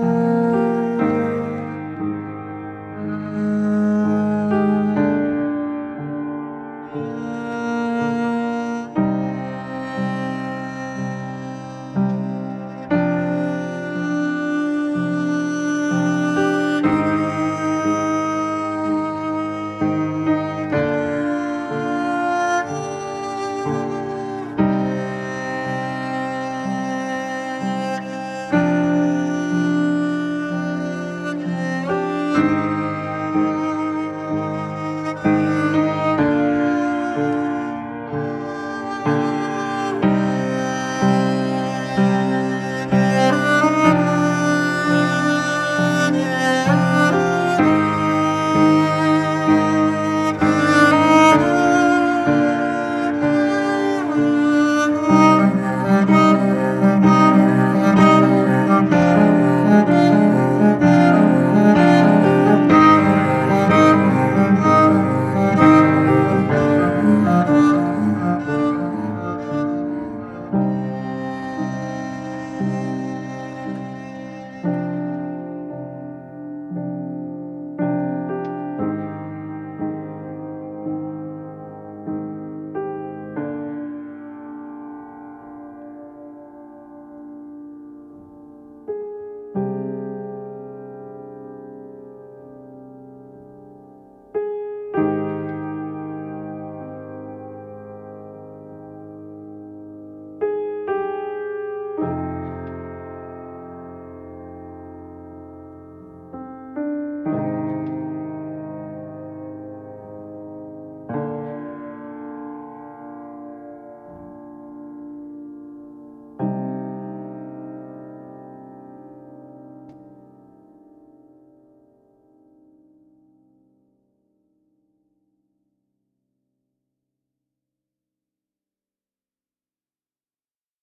Thank.